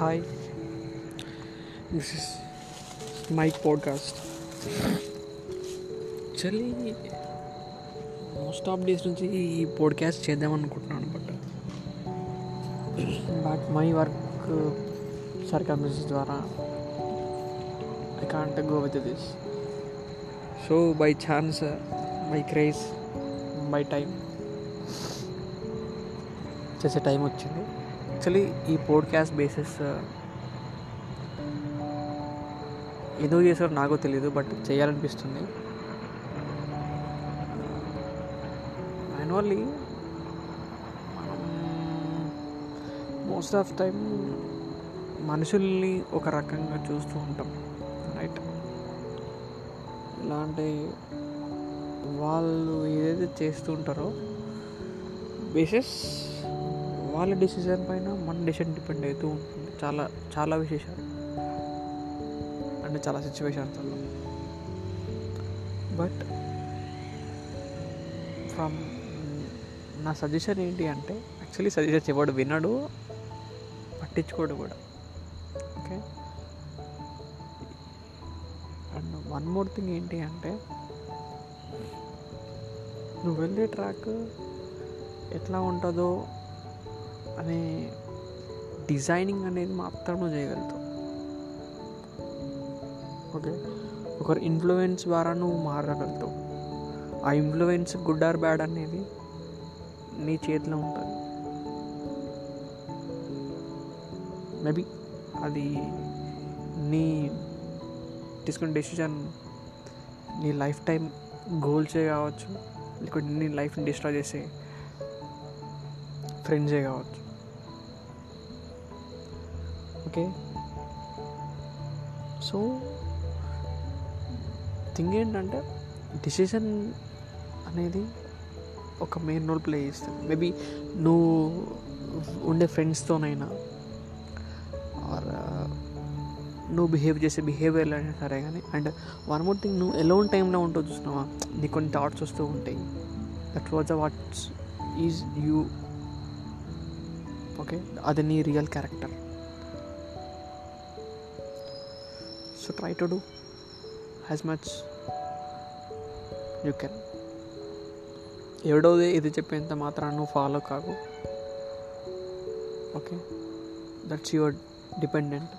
Hi, this is Mike Podcast. Actually most of days నుంచి ఈ podcast చేద్దాం అనుకుంటున్నాను but but my work circumstances ద్వారా I can't go with this so by chance by craze by time చేసే time వచ్చింది actually ఈ podcast basis ఎందుకు చేశారో నాకు తెలియదు బట్ చేయాలనిపిస్తుంది. మాన్యువల్లీ మోస్ట్ ఆఫ్ టైం మనుషుల్ని ఒక రకంగా చూస్తూ ఉంటాం రైట్ ఎలా అంటే వాళ్ళు ఏదైతే చేస్తూ ఉంటారో బేసిస్ వాళ్ళ డెసిషన్ పైన మన డెసిషన్ డిపెండ్ అవుతూ ఉంటుంది. చాలా చాలా విశేషాలు. అంటే చాలా సిచ్యువేషన్స్లో బట్ ఫ్రమ్ నా సజెషన్ ఏంటి అంటే యాక్చువల్లీ సజెషన్స్ ఎవడు వినడు పట్టించుకోడు కూడా. Okay and one more thing ఏంటి అంటే నువ్వు వెళ్ళే ట్రాక్ ఎట్లా ఉంటుందో అనే డిజైనింగ్ అనేది మాత్రం నువ్వు చేయగలుగుతావు ఓకే? ఒకరి ఇన్ఫ్లుయెన్స్ ద్వారా నువ్వు మారగలుగుతావు. ఆ ఇన్ఫ్లుయెన్స్ గుడ్ ఆర్ బ్యాడ్ అనేది నీ చేతిలో ఉంటుంది. మేబీ అది నీ తీసుకున్న డెసిషన్ నీ లైఫ్ టైం గోల్సే కావచ్చు లేకుంటే నీ లైఫ్ని డిస్ట్రాయ్ చేసే ఫ్రెండ్సే కావచ్చు. ఓకే. సో థింగ్ ఏంటంటే డిసిషన్ అనేది ఒక మెయిన్ రోల్ ప్లే చేస్తుంది. మేబీ నువ్వు ఉండే ఫ్రెండ్స్తోనైనా ఆర్ uh, నువ్వు బిహేవ్ చేసే బిహేవియర్ అయినా సరే కానీ అండ్ వన్ మోర్ థింగ్ నువ్వు ఎలోన్ టైంలో ఉంటావు చూసినావా నీకు కొన్ని థాట్స్ వస్తూ ఉంటాయి. That was the what's is you okay అది నీ real character so try to do as much you can ఎవడోది ఇది చెప్పేంత మాత్రం నువ్వు ఫాలో కాకు. Okay that's your dependent